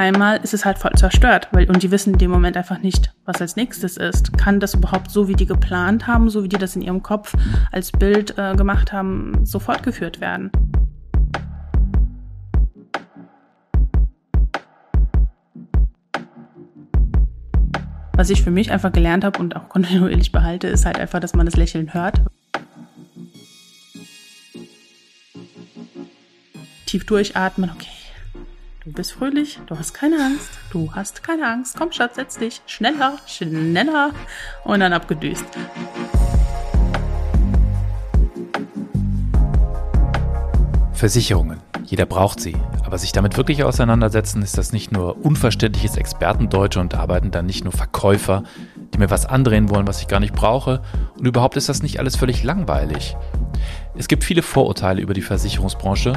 einmal ist es halt voll zerstört, weil und die wissen in dem Moment einfach nicht, was als nächstes ist. Kann das überhaupt so, wie die geplant haben, so wie die das in ihrem Kopf als Bild äh, gemacht haben, so fortgeführt werden? Was ich für mich einfach gelernt habe und auch kontinuierlich behalte, ist halt einfach, dass man das Lächeln hört. Tief durchatmen, okay. Du bist fröhlich, du hast keine Angst, du hast keine Angst. Komm, Schatz, setz dich. Schneller, schneller. Und dann abgedüst. Versicherungen. Jeder braucht sie. Aber sich damit wirklich auseinandersetzen, ist das nicht nur unverständliches Expertendeutsch und arbeiten dann nicht nur Verkäufer, die mir was andrehen wollen, was ich gar nicht brauche. Und überhaupt ist das nicht alles völlig langweilig. Es gibt viele Vorurteile über die Versicherungsbranche.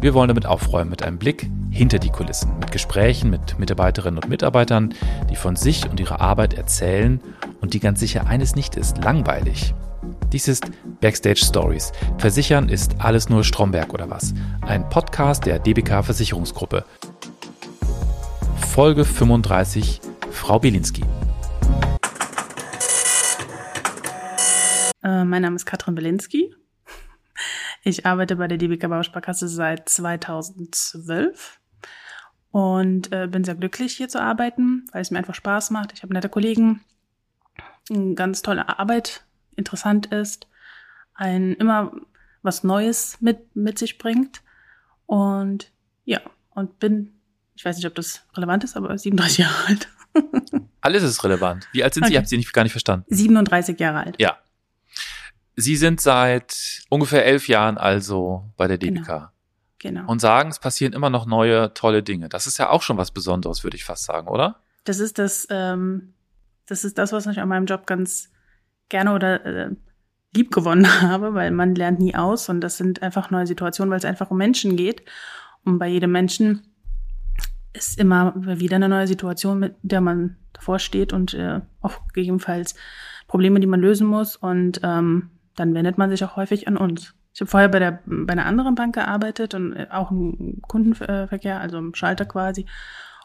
Wir wollen damit aufräumen mit einem Blick hinter die Kulissen, mit Gesprächen mit Mitarbeiterinnen und Mitarbeitern, die von sich und ihrer Arbeit erzählen und die ganz sicher eines nicht ist, langweilig. Dies ist Backstage Stories. Versichern ist alles nur Stromberg oder was? Ein Podcast der DBK Versicherungsgruppe. Folge 35 Frau Bielinski. Äh, mein Name ist Katrin Bielinski. Ich arbeite bei der DBK Bausparkasse seit 2012 und äh, bin sehr glücklich hier zu arbeiten, weil es mir einfach Spaß macht. Ich habe nette Kollegen, eine ganz tolle Arbeit interessant ist, ein immer was Neues mit, mit sich bringt. Und ja, und bin, ich weiß nicht, ob das relevant ist, aber 37 Jahre alt. Alles ist relevant. Wie alt sind okay. Sie? Ich habe Sie nicht, gar nicht verstanden. 37 Jahre alt. Ja. Sie sind seit ungefähr elf Jahren also bei der DBK. Genau. genau. Und sagen, es passieren immer noch neue, tolle Dinge. Das ist ja auch schon was Besonderes, würde ich fast sagen, oder? Das ist das, ähm, das ist das, was mich an meinem Job ganz gerne oder äh, lieb gewonnen habe, weil man lernt nie aus und das sind einfach neue Situationen, weil es einfach um Menschen geht. Und bei jedem Menschen ist immer wieder eine neue Situation, mit der man davor steht und äh, auch gegebenenfalls Probleme, die man lösen muss. Und ähm, dann wendet man sich auch häufig an uns. Ich habe vorher bei der bei einer anderen Bank gearbeitet und äh, auch im Kundenverkehr, also im Schalter quasi.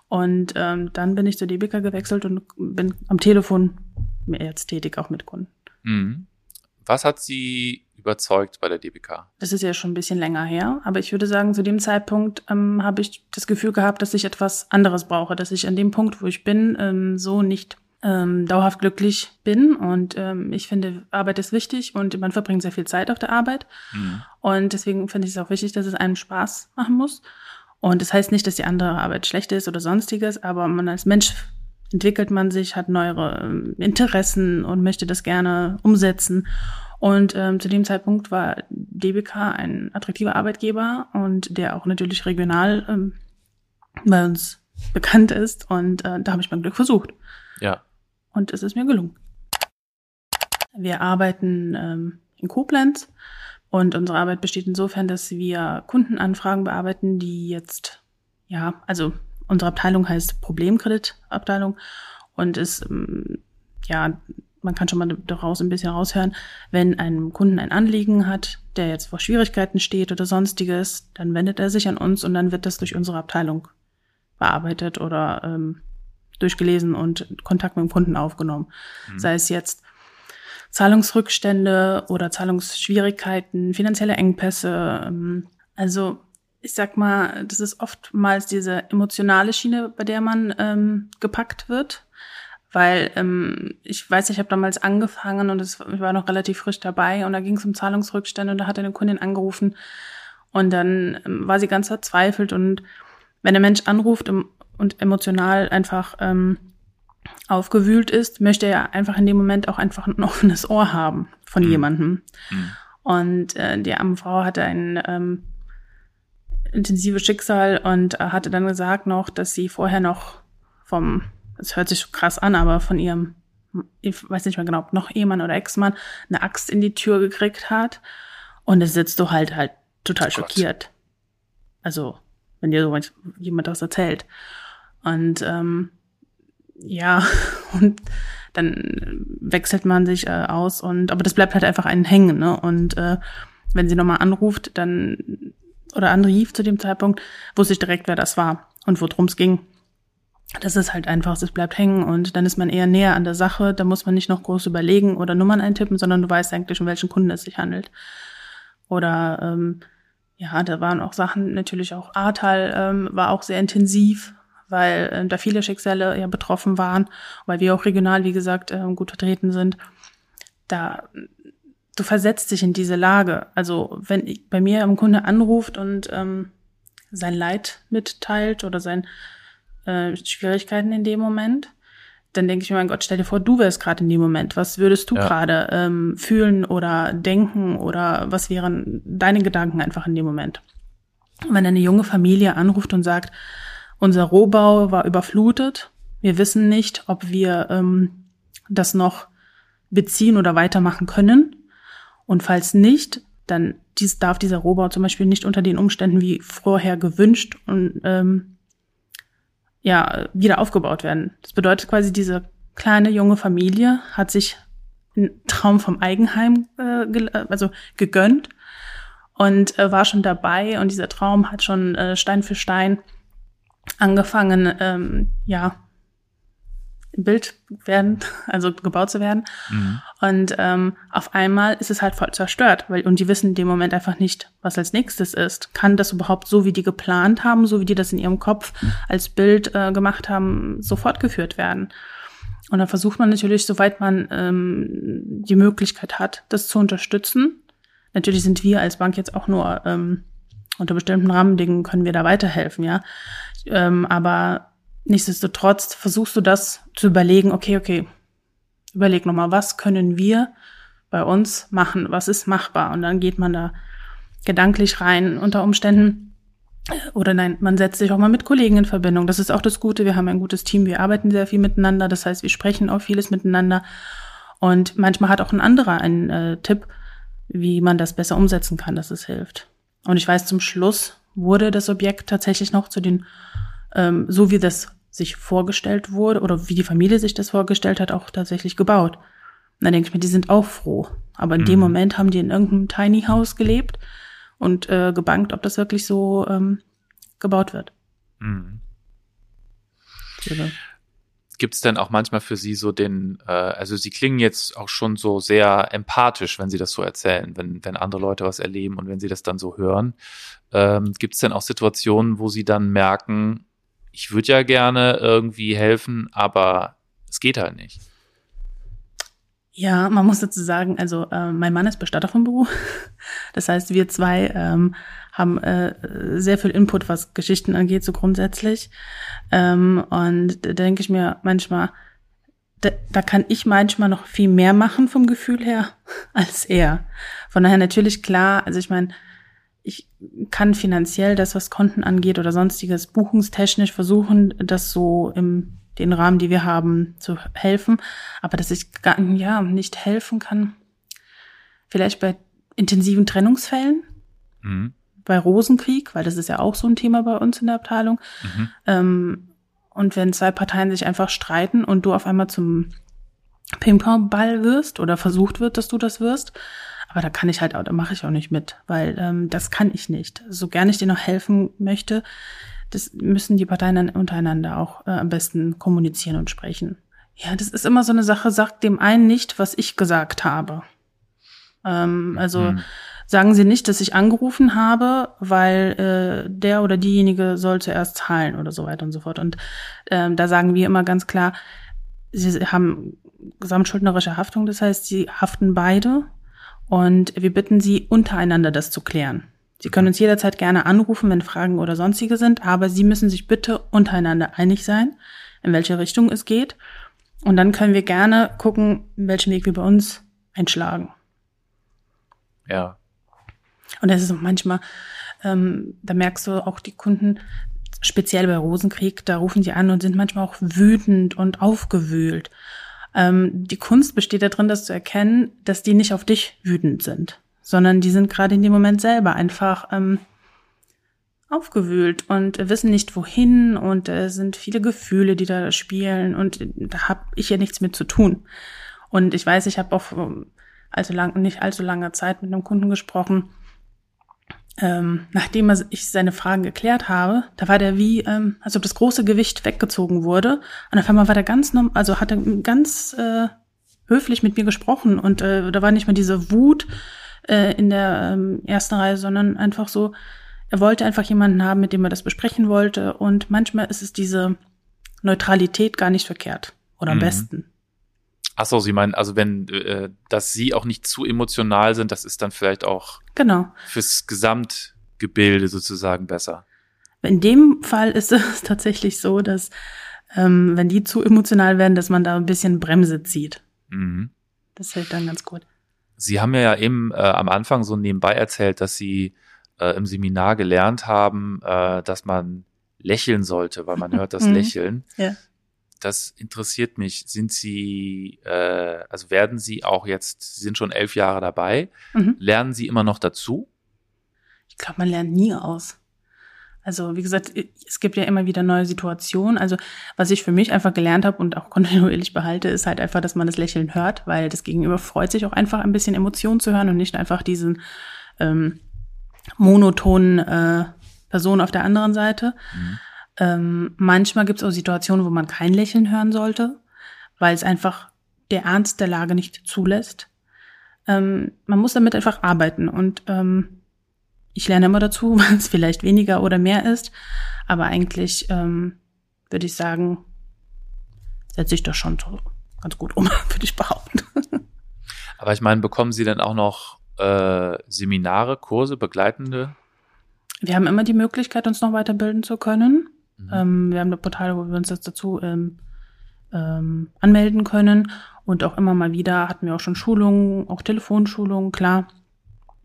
Und ähm, dann bin ich zur DBK gewechselt und bin am Telefon jetzt tätig, auch mit Kunden. Mhm. Was hat Sie überzeugt bei der DBK? Das ist ja schon ein bisschen länger her, aber ich würde sagen, zu dem Zeitpunkt ähm, habe ich das Gefühl gehabt, dass ich etwas anderes brauche, dass ich an dem Punkt, wo ich bin, ähm, so nicht ähm, dauerhaft glücklich bin. Und ähm, ich finde, Arbeit ist wichtig und man verbringt sehr viel Zeit auf der Arbeit. Mhm. Und deswegen finde ich es auch wichtig, dass es einem Spaß machen muss. Und das heißt nicht, dass die andere Arbeit schlecht ist oder sonstiges, aber man als Mensch entwickelt man sich, hat neue ähm, Interessen und möchte das gerne umsetzen. Und ähm, zu dem Zeitpunkt war DBK ein attraktiver Arbeitgeber und der auch natürlich regional ähm, bei uns bekannt ist. Und äh, da habe ich mein Glück versucht. Ja. Und es ist mir gelungen. Wir arbeiten ähm, in Koblenz und unsere Arbeit besteht insofern, dass wir Kundenanfragen bearbeiten, die jetzt, ja, also unsere Abteilung heißt Problemkreditabteilung und ist, ähm, ja, man kann schon mal daraus ein bisschen raushören, wenn ein Kunden ein Anliegen hat, der jetzt vor Schwierigkeiten steht oder sonstiges, dann wendet er sich an uns und dann wird das durch unsere Abteilung bearbeitet oder ähm, durchgelesen und Kontakt mit dem Kunden aufgenommen. Mhm. Sei es jetzt Zahlungsrückstände oder Zahlungsschwierigkeiten, finanzielle Engpässe. Ähm, also ich sag mal, das ist oftmals diese emotionale Schiene, bei der man ähm, gepackt wird. Weil ähm, ich weiß, ich habe damals angefangen und es, ich war noch relativ frisch dabei und da ging es um Zahlungsrückstände und da hat eine Kundin angerufen und dann ähm, war sie ganz verzweifelt und wenn der Mensch anruft und emotional einfach ähm, aufgewühlt ist, möchte er einfach in dem Moment auch einfach ein offenes Ohr haben von mhm. jemandem. Mhm. Und äh, die arme Frau hatte ein ähm, intensives Schicksal und äh, hatte dann gesagt noch, dass sie vorher noch vom, es hört sich so krass an, aber von ihrem, ich weiß nicht mehr genau, noch Ehemann oder Ex-Mann, eine Axt in die Tür gekriegt hat. Und es sitzt du halt halt total oh schockiert. Also, wenn dir so jemand das erzählt. Und ähm, ja, und dann wechselt man sich äh, aus und aber das bleibt halt einfach einen hängen, ne? Und äh, wenn sie nochmal anruft, dann oder anrief zu dem Zeitpunkt, wusste ich direkt, wer das war und worum es ging. das ist halt einfach, es bleibt hängen und dann ist man eher näher an der Sache. Da muss man nicht noch groß überlegen oder Nummern eintippen, sondern du weißt eigentlich, um welchen Kunden es sich handelt. Oder ähm, ja, da waren auch Sachen, natürlich auch Ahrtal ähm, war auch sehr intensiv, weil äh, da viele Schicksale ja betroffen waren, weil wir auch regional, wie gesagt, äh, gut vertreten sind. Da du versetzt dich in diese Lage. Also wenn ich, bei mir ein Kunde anruft und ähm, sein Leid mitteilt oder sein äh, Schwierigkeiten in dem Moment, dann denke ich mir, mein Gott, stell dir vor, du wärst gerade in dem Moment. Was würdest du ja. gerade ähm, fühlen oder denken oder was wären deine Gedanken einfach in dem Moment? Und wenn eine junge Familie anruft und sagt, unser Rohbau war überflutet, wir wissen nicht, ob wir ähm, das noch beziehen oder weitermachen können. Und falls nicht, dann dies, darf dieser Rohbau zum Beispiel nicht unter den Umständen wie vorher gewünscht und ähm, ja, wieder aufgebaut werden. Das bedeutet quasi, diese kleine junge Familie hat sich einen Traum vom Eigenheim äh, ge also gegönnt und äh, war schon dabei und dieser Traum hat schon äh, Stein für Stein angefangen, ähm, ja, Bild werden, also gebaut zu werden. Mhm. Und ähm, auf einmal ist es halt voll zerstört, weil und die wissen in dem Moment einfach nicht, was als nächstes ist. Kann das überhaupt so, wie die geplant haben, so wie die das in ihrem Kopf als Bild äh, gemacht haben, so fortgeführt werden? Und da versucht man natürlich, soweit man ähm, die Möglichkeit hat, das zu unterstützen. Natürlich sind wir als Bank jetzt auch nur ähm, unter bestimmten Rahmendingen können wir da weiterhelfen, ja. Ähm, aber Nichtsdestotrotz versuchst du das zu überlegen, okay, okay, überleg nochmal, was können wir bei uns machen, was ist machbar? Und dann geht man da gedanklich rein unter Umständen. Oder nein, man setzt sich auch mal mit Kollegen in Verbindung. Das ist auch das Gute. Wir haben ein gutes Team. Wir arbeiten sehr viel miteinander. Das heißt, wir sprechen auch vieles miteinander. Und manchmal hat auch ein anderer einen äh, Tipp, wie man das besser umsetzen kann, dass es hilft. Und ich weiß, zum Schluss wurde das Objekt tatsächlich noch zu den ähm, so wie das sich vorgestellt wurde oder wie die Familie sich das vorgestellt hat, auch tatsächlich gebaut. Und dann denke ich mir, die sind auch froh. Aber in mhm. dem Moment haben die in irgendeinem Tiny House gelebt und äh, gebankt, ob das wirklich so ähm, gebaut wird. Mhm. Gibt es denn auch manchmal für Sie so den, äh, also Sie klingen jetzt auch schon so sehr empathisch, wenn Sie das so erzählen, wenn, wenn andere Leute was erleben und wenn Sie das dann so hören. Ähm, Gibt es denn auch Situationen, wo Sie dann merken, ich würde ja gerne irgendwie helfen, aber es geht halt nicht. Ja, man muss dazu sagen, also äh, mein Mann ist Bestatter vom Beruf. Das heißt, wir zwei ähm, haben äh, sehr viel Input, was Geschichten angeht, so grundsätzlich. Ähm, und da denke ich mir manchmal, da, da kann ich manchmal noch viel mehr machen vom Gefühl her als er. Von daher natürlich klar, also ich meine, ich kann finanziell das, was Konten angeht oder sonstiges buchungstechnisch versuchen, das so im den Rahmen, die wir haben, zu helfen. Aber dass ich gar, ja, nicht helfen kann, vielleicht bei intensiven Trennungsfällen, mhm. Bei Rosenkrieg, weil das ist ja auch so ein Thema bei uns in der Abteilung. Mhm. Ähm, und wenn zwei Parteien sich einfach streiten und du auf einmal zum Ping-Pong-Ball wirst oder versucht wird, dass du das wirst, aber da kann ich halt auch, da mache ich auch nicht mit, weil ähm, das kann ich nicht. So gern ich dir noch helfen möchte, das müssen die Parteien dann untereinander auch äh, am besten kommunizieren und sprechen. Ja, das ist immer so eine Sache, sagt dem einen nicht, was ich gesagt habe. Ähm, also mhm. Sagen Sie nicht, dass ich angerufen habe, weil äh, der oder diejenige soll zuerst zahlen oder so weiter und so fort. Und ähm, da sagen wir immer ganz klar, Sie haben gesamtschuldnerische Haftung, das heißt, Sie haften beide und wir bitten Sie, untereinander das zu klären. Sie können uns jederzeit gerne anrufen, wenn Fragen oder sonstige sind, aber Sie müssen sich bitte untereinander einig sein, in welche Richtung es geht. Und dann können wir gerne gucken, welchen Weg wir bei uns einschlagen. Ja. Und das ist auch manchmal, ähm, da merkst du auch die Kunden, speziell bei Rosenkrieg, da rufen die an und sind manchmal auch wütend und aufgewühlt. Ähm, die Kunst besteht darin, das zu erkennen, dass die nicht auf dich wütend sind, sondern die sind gerade in dem Moment selber einfach ähm, aufgewühlt und wissen nicht wohin und äh, sind viele Gefühle, die da spielen und da habe ich ja nichts mit zu tun. Und ich weiß, ich habe auch allzu lang, nicht allzu lange Zeit mit einem Kunden gesprochen, ähm, nachdem ich seine Fragen geklärt habe, da war der wie, ähm, als ob das große Gewicht weggezogen wurde. Und auf einmal war der ganz, also hat er ganz äh, höflich mit mir gesprochen und äh, da war nicht mehr diese Wut äh, in der ähm, ersten Reihe, sondern einfach so, er wollte einfach jemanden haben, mit dem er das besprechen wollte. Und manchmal ist es diese Neutralität gar nicht verkehrt oder am mhm. besten. Ach so, Sie meinen, also wenn, äh, dass Sie auch nicht zu emotional sind, das ist dann vielleicht auch genau. fürs Gesamtgebilde sozusagen besser. In dem Fall ist es tatsächlich so, dass ähm, wenn die zu emotional werden, dass man da ein bisschen Bremse zieht. Mhm. Das hilft dann ganz gut. Sie haben ja eben äh, am Anfang so nebenbei erzählt, dass Sie äh, im Seminar gelernt haben, äh, dass man lächeln sollte, weil man hört das mhm. Lächeln. Ja das interessiert mich. Sind Sie, äh, also werden Sie auch jetzt, Sie sind schon elf Jahre dabei, mhm. lernen Sie immer noch dazu? Ich glaube, man lernt nie aus. Also wie gesagt, es gibt ja immer wieder neue Situationen. Also was ich für mich einfach gelernt habe und auch kontinuierlich behalte, ist halt einfach, dass man das Lächeln hört, weil das Gegenüber freut sich auch einfach ein bisschen Emotionen zu hören und nicht einfach diesen ähm, monotonen äh, Person auf der anderen Seite. Mhm. Ähm, manchmal gibt es auch Situationen, wo man kein Lächeln hören sollte, weil es einfach der Ernst der Lage nicht zulässt. Ähm, man muss damit einfach arbeiten und ähm, ich lerne immer dazu, weil es vielleicht weniger oder mehr ist, aber eigentlich ähm, würde ich sagen, setze ich das schon so ganz gut um, würde ich behaupten. Aber ich meine, bekommen Sie denn auch noch äh, Seminare, Kurse, begleitende? Wir haben immer die Möglichkeit, uns noch weiterbilden zu können. Mhm. Ähm, wir haben eine Portale, wo wir uns jetzt dazu ähm, ähm, anmelden können. Und auch immer mal wieder hatten wir auch schon Schulungen, auch Telefonschulungen, klar.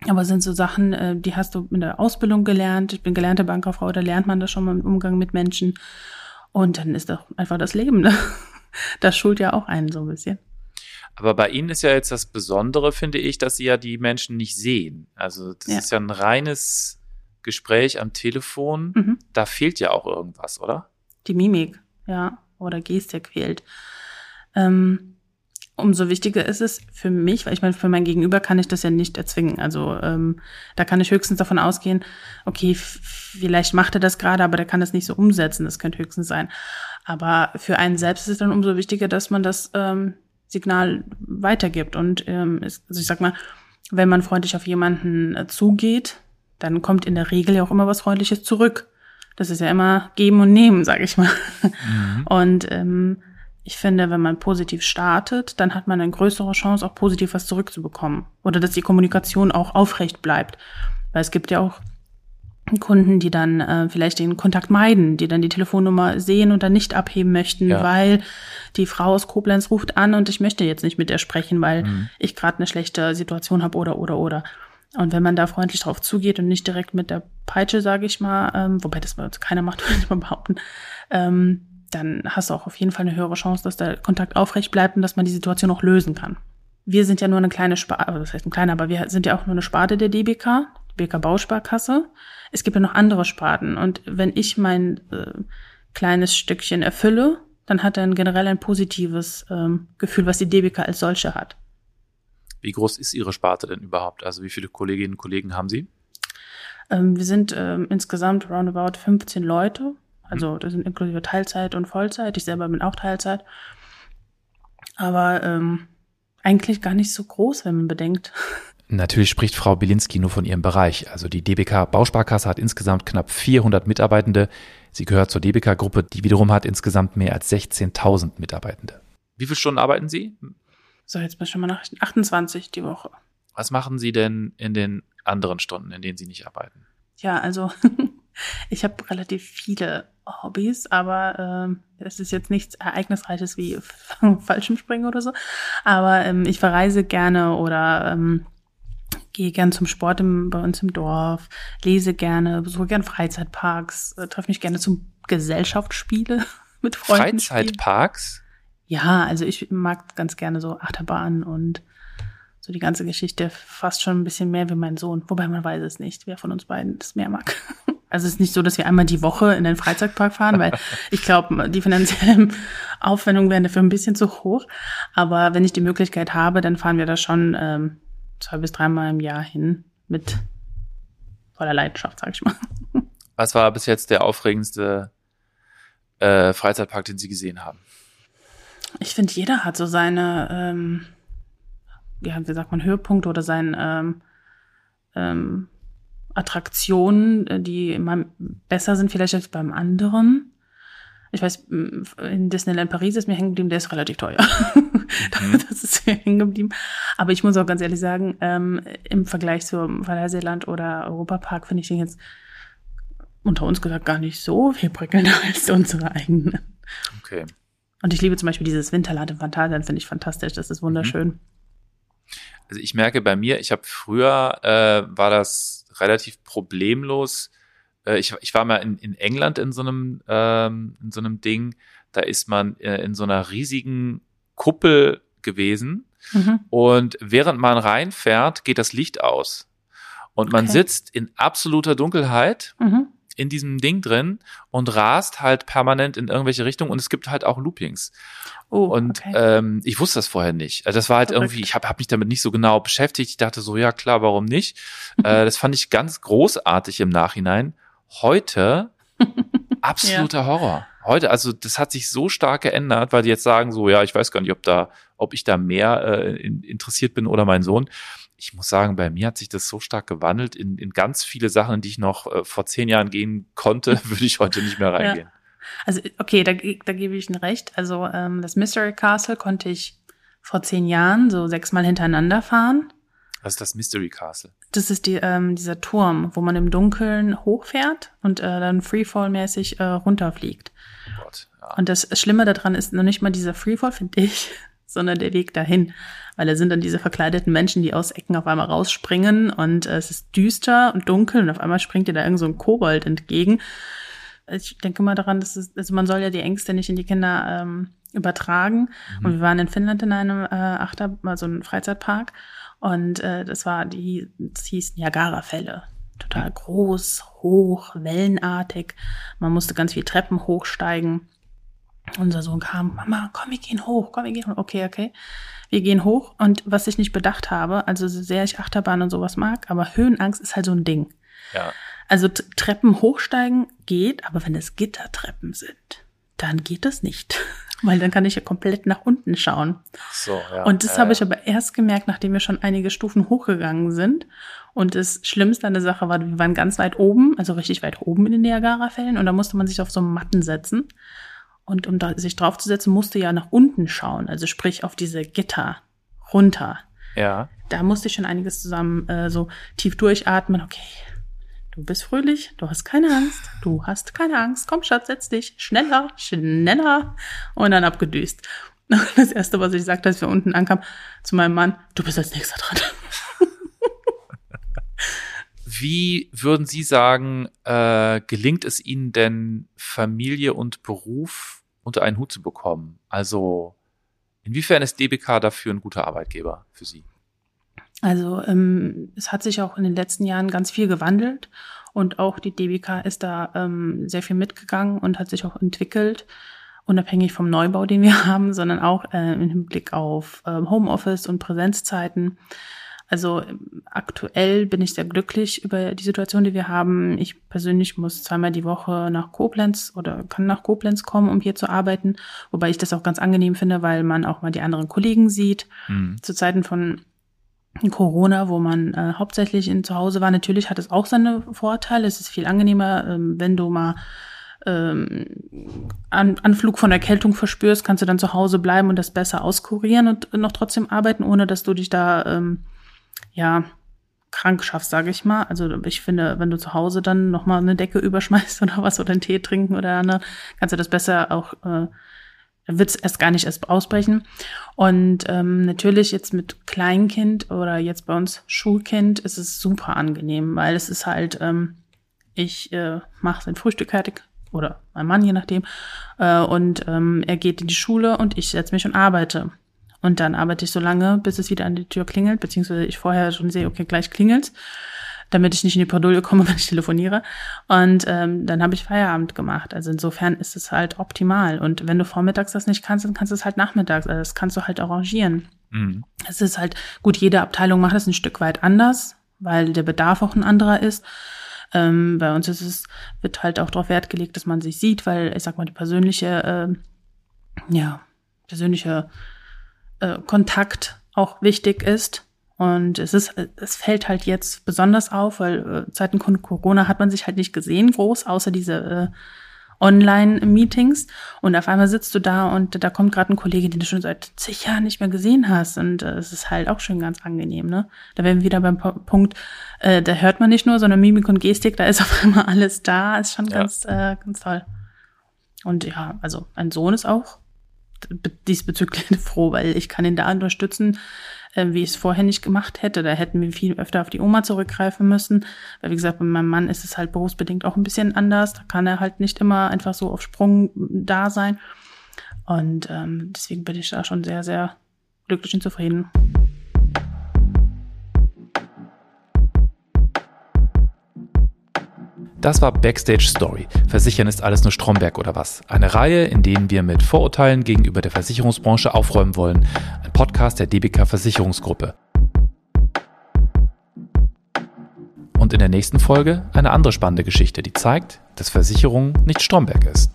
Aber sind so Sachen, äh, die hast du in der Ausbildung gelernt. Ich bin gelernte Bankkauffrau, da lernt man das schon mal im Umgang mit Menschen. Und dann ist doch einfach das Leben. Ne? Das schult ja auch einen so ein bisschen. Aber bei Ihnen ist ja jetzt das Besondere, finde ich, dass Sie ja die Menschen nicht sehen. Also das ja. ist ja ein reines Gespräch am Telefon, mhm. da fehlt ja auch irgendwas, oder? Die Mimik, ja, oder Gestik fehlt. Ähm, umso wichtiger ist es für mich, weil ich meine, für mein Gegenüber kann ich das ja nicht erzwingen. Also ähm, da kann ich höchstens davon ausgehen, okay, vielleicht macht er das gerade, aber der kann das nicht so umsetzen. Das könnte höchstens sein. Aber für einen selbst ist es dann umso wichtiger, dass man das ähm, Signal weitergibt. Und ähm, ist, also ich sag mal, wenn man freundlich auf jemanden äh, zugeht, dann kommt in der Regel ja auch immer was Freundliches zurück. Das ist ja immer geben und nehmen, sage ich mal. Mhm. Und ähm, ich finde, wenn man positiv startet, dann hat man eine größere Chance, auch positiv was zurückzubekommen. Oder dass die Kommunikation auch aufrecht bleibt. Weil es gibt ja auch Kunden, die dann äh, vielleicht den Kontakt meiden, die dann die Telefonnummer sehen und dann nicht abheben möchten, ja. weil die Frau aus Koblenz ruft an und ich möchte jetzt nicht mit ihr sprechen, weil mhm. ich gerade eine schlechte Situation habe oder oder oder. Und wenn man da freundlich drauf zugeht und nicht direkt mit der Peitsche, sage ich mal, ähm, wobei das keiner macht, würde ich mal behaupten, ähm, dann hast du auch auf jeden Fall eine höhere Chance, dass der Kontakt aufrecht bleibt und dass man die Situation auch lösen kann. Wir sind ja nur eine kleine Sparte, also das heißt ein kleiner, aber wir sind ja auch nur eine Sparte der DBK, DBK Bausparkasse. Es gibt ja noch andere Sparten und wenn ich mein äh, kleines Stückchen erfülle, dann hat er generell ein positives ähm, Gefühl, was die DBK als solche hat. Wie groß ist Ihre Sparte denn überhaupt? Also wie viele Kolleginnen und Kollegen haben Sie? Ähm, wir sind ähm, insgesamt roundabout 15 Leute. Also mhm. das sind inklusive Teilzeit und Vollzeit. Ich selber bin auch Teilzeit. Aber ähm, eigentlich gar nicht so groß, wenn man bedenkt. Natürlich spricht Frau Bilinski nur von ihrem Bereich. Also die DBK Bausparkasse hat insgesamt knapp 400 Mitarbeitende. Sie gehört zur DBK-Gruppe, die wiederum hat insgesamt mehr als 16.000 Mitarbeitende. Wie viele Stunden arbeiten Sie? So, jetzt bin ich schon mal nach 28 die Woche. Was machen Sie denn in den anderen Stunden, in denen Sie nicht arbeiten? Ja, also ich habe relativ viele Hobbys, aber ähm, es ist jetzt nichts Ereignisreiches wie Fallschirmspringen oder so. Aber ähm, ich verreise gerne oder ähm, gehe gern zum Sport im, bei uns im Dorf, lese gerne, besuche gern Freizeitparks, äh, treffe mich gerne zum Gesellschaftsspiele mit Freunden. Freizeitparks? Ja, also ich mag ganz gerne so Achterbahn und so die ganze Geschichte fast schon ein bisschen mehr wie mein Sohn. Wobei man weiß es nicht, wer von uns beiden das mehr mag. Also es ist nicht so, dass wir einmal die Woche in den Freizeitpark fahren, weil ich glaube, die finanziellen Aufwendungen wären dafür ein bisschen zu hoch. Aber wenn ich die Möglichkeit habe, dann fahren wir da schon ähm, zwei bis dreimal im Jahr hin mit voller Leidenschaft, sag ich mal. Was war bis jetzt der aufregendste äh, Freizeitpark, den Sie gesehen haben? Ich finde, jeder hat so seine, ähm, ja, wie sagt man, Höhepunkte oder sein ähm, ähm, Attraktionen, äh, die immer besser sind vielleicht als beim anderen. Ich weiß, in Disneyland Paris ist mir hängen geblieben, der ist relativ teuer. Mhm. das ist mir hängen geblieben. Aber ich muss auch ganz ehrlich sagen, ähm, im Vergleich zum Phantasialand oder Europapark finde ich den jetzt unter uns gesagt gar nicht so viel prickelnder als unsere eigenen. Okay. Und ich liebe zum Beispiel dieses Winterland im Phantasialand, finde ich fantastisch. Das ist wunderschön. Mhm. Also ich merke bei mir, ich habe früher, äh, war das relativ problemlos. Äh, ich, ich war mal in, in England in so einem, ähm, in so einem Ding, da ist man äh, in so einer riesigen Kuppel gewesen. Mhm. Und während man reinfährt, geht das Licht aus. Und man okay. sitzt in absoluter Dunkelheit. Mhm in diesem Ding drin und rast halt permanent in irgendwelche Richtungen und es gibt halt auch Loopings. Oh, und okay. ähm, ich wusste das vorher nicht. Also das war halt Verrückt. irgendwie, ich habe hab mich damit nicht so genau beschäftigt. Ich dachte so, ja klar, warum nicht? äh, das fand ich ganz großartig im Nachhinein. Heute absoluter ja. Horror. Heute, also das hat sich so stark geändert, weil die jetzt sagen so, ja, ich weiß gar nicht, ob da, ob ich da mehr äh, in, interessiert bin oder mein Sohn ich muss sagen, bei mir hat sich das so stark gewandelt in, in ganz viele Sachen, die ich noch äh, vor zehn Jahren gehen konnte, würde ich heute nicht mehr reingehen. Ja. Also okay, da, da gebe ich Ihnen recht. Also ähm, das Mystery Castle konnte ich vor zehn Jahren so sechsmal hintereinander fahren. Was ist das Mystery Castle? Das ist die, ähm, dieser Turm, wo man im Dunkeln hochfährt und äh, dann Freefall-mäßig äh, runterfliegt. Oh Gott, ja. Und das Schlimme daran ist noch nicht mal dieser Freefall, finde ich, sondern der Weg dahin. Weil da sind dann diese verkleideten Menschen, die aus Ecken auf einmal rausspringen und äh, es ist düster und dunkel und auf einmal springt dir da irgend so ein Kobold entgegen. Ich denke mal daran, dass es, also man soll ja die Ängste nicht in die Kinder ähm, übertragen. Mhm. Und wir waren in Finnland in einem äh, Achter, also einem Freizeitpark. Und äh, das war die, das hieß Niagara-Fälle. Total groß, hoch, wellenartig. Man musste ganz viel Treppen hochsteigen. Unser Sohn kam, Mama, komm, wir gehen hoch, komm, wir gehen hoch. Okay, okay. Wir gehen hoch und was ich nicht bedacht habe, also so sehr ich Achterbahn und sowas mag, aber Höhenangst ist halt so ein Ding. Ja. Also Treppen hochsteigen geht, aber wenn es Gittertreppen sind, dann geht das nicht. Weil dann kann ich ja komplett nach unten schauen. So, ja. Und das äh, habe ich aber erst gemerkt, nachdem wir schon einige Stufen hochgegangen sind. Und das Schlimmste an der Sache war, wir waren ganz weit oben, also richtig weit oben in den Niagara-Fällen. Und da musste man sich auf so Matten setzen. Und um da, sich draufzusetzen, musste ja nach unten schauen, also sprich auf diese Gitter runter. Ja. Da musste ich schon einiges zusammen äh, so tief durchatmen. Okay, du bist fröhlich, du hast keine Angst, du hast keine Angst. Komm, Schatz, setz dich schneller, schneller und dann abgedüst. Das erste, was ich sagte, als wir unten ankamen, zu meinem Mann, du bist als nächster dran. Wie würden Sie sagen, äh, gelingt es Ihnen denn, Familie und Beruf unter einen Hut zu bekommen? Also inwiefern ist DBK dafür ein guter Arbeitgeber für Sie? Also ähm, es hat sich auch in den letzten Jahren ganz viel gewandelt und auch die DBK ist da ähm, sehr viel mitgegangen und hat sich auch entwickelt, unabhängig vom Neubau, den wir haben, sondern auch äh, im Hinblick auf äh, Homeoffice und Präsenzzeiten. Also aktuell bin ich sehr glücklich über die Situation, die wir haben. Ich persönlich muss zweimal die Woche nach Koblenz oder kann nach Koblenz kommen, um hier zu arbeiten, wobei ich das auch ganz angenehm finde, weil man auch mal die anderen Kollegen sieht. Mhm. Zu Zeiten von Corona, wo man äh, hauptsächlich in zu Hause war, natürlich hat es auch seine Vorteile. Es ist viel angenehmer, ähm, wenn du mal ähm, An Anflug von Erkältung verspürst, kannst du dann zu Hause bleiben und das besser auskurieren und noch trotzdem arbeiten, ohne dass du dich da ähm, ja, krank schaffst, sage ich mal. Also ich finde, wenn du zu Hause dann noch mal eine Decke überschmeißt oder was oder einen Tee trinken oder andere, kannst du das besser auch, äh, wird es erst gar nicht erst ausbrechen. Und ähm, natürlich jetzt mit Kleinkind oder jetzt bei uns Schulkind ist es super angenehm, weil es ist halt, ähm, ich äh, mache sein Frühstück fertig oder mein Mann, je nachdem, äh, und ähm, er geht in die Schule und ich setze mich und arbeite. Und dann arbeite ich so lange, bis es wieder an die Tür klingelt, beziehungsweise ich vorher schon sehe, okay, gleich klingelt, damit ich nicht in die Bredouille komme, wenn ich telefoniere. Und ähm, dann habe ich Feierabend gemacht. Also insofern ist es halt optimal. Und wenn du vormittags das nicht kannst, dann kannst du es halt nachmittags. Also das kannst du halt arrangieren. Mhm. Es ist halt, gut, jede Abteilung macht es ein Stück weit anders, weil der Bedarf auch ein anderer ist. Ähm, bei uns ist es, wird halt auch darauf Wert gelegt, dass man sich sieht, weil ich sag mal, die persönliche, äh, ja, persönliche äh, Kontakt auch wichtig ist. Und es ist, es fällt halt jetzt besonders auf, weil äh, Zeiten Corona hat man sich halt nicht gesehen, groß, außer diese äh, Online-Meetings und auf einmal sitzt du da und da kommt gerade ein Kollege, den du schon seit zig Jahren nicht mehr gesehen hast und äh, es ist halt auch schon ganz angenehm, ne? Da wären wir wieder beim P Punkt, äh, da hört man nicht nur, sondern Mimik und Gestik, da ist auf einmal alles da, ist schon ja. ganz, äh, ganz toll. Und ja, also ein Sohn ist auch diesbezüglich froh, weil ich kann ihn da unterstützen, äh, wie ich es vorher nicht gemacht hätte. Da hätten wir viel öfter auf die Oma zurückgreifen müssen. Weil wie gesagt, bei meinem Mann ist es halt berufsbedingt auch ein bisschen anders. Da kann er halt nicht immer einfach so auf Sprung da sein. Und ähm, deswegen bin ich da schon sehr, sehr glücklich und zufrieden. Das war Backstage Story. Versichern ist alles nur Stromberg oder was? Eine Reihe, in denen wir mit Vorurteilen gegenüber der Versicherungsbranche aufräumen wollen. Ein Podcast der DBK Versicherungsgruppe. Und in der nächsten Folge eine andere spannende Geschichte, die zeigt, dass Versicherung nicht Stromberg ist.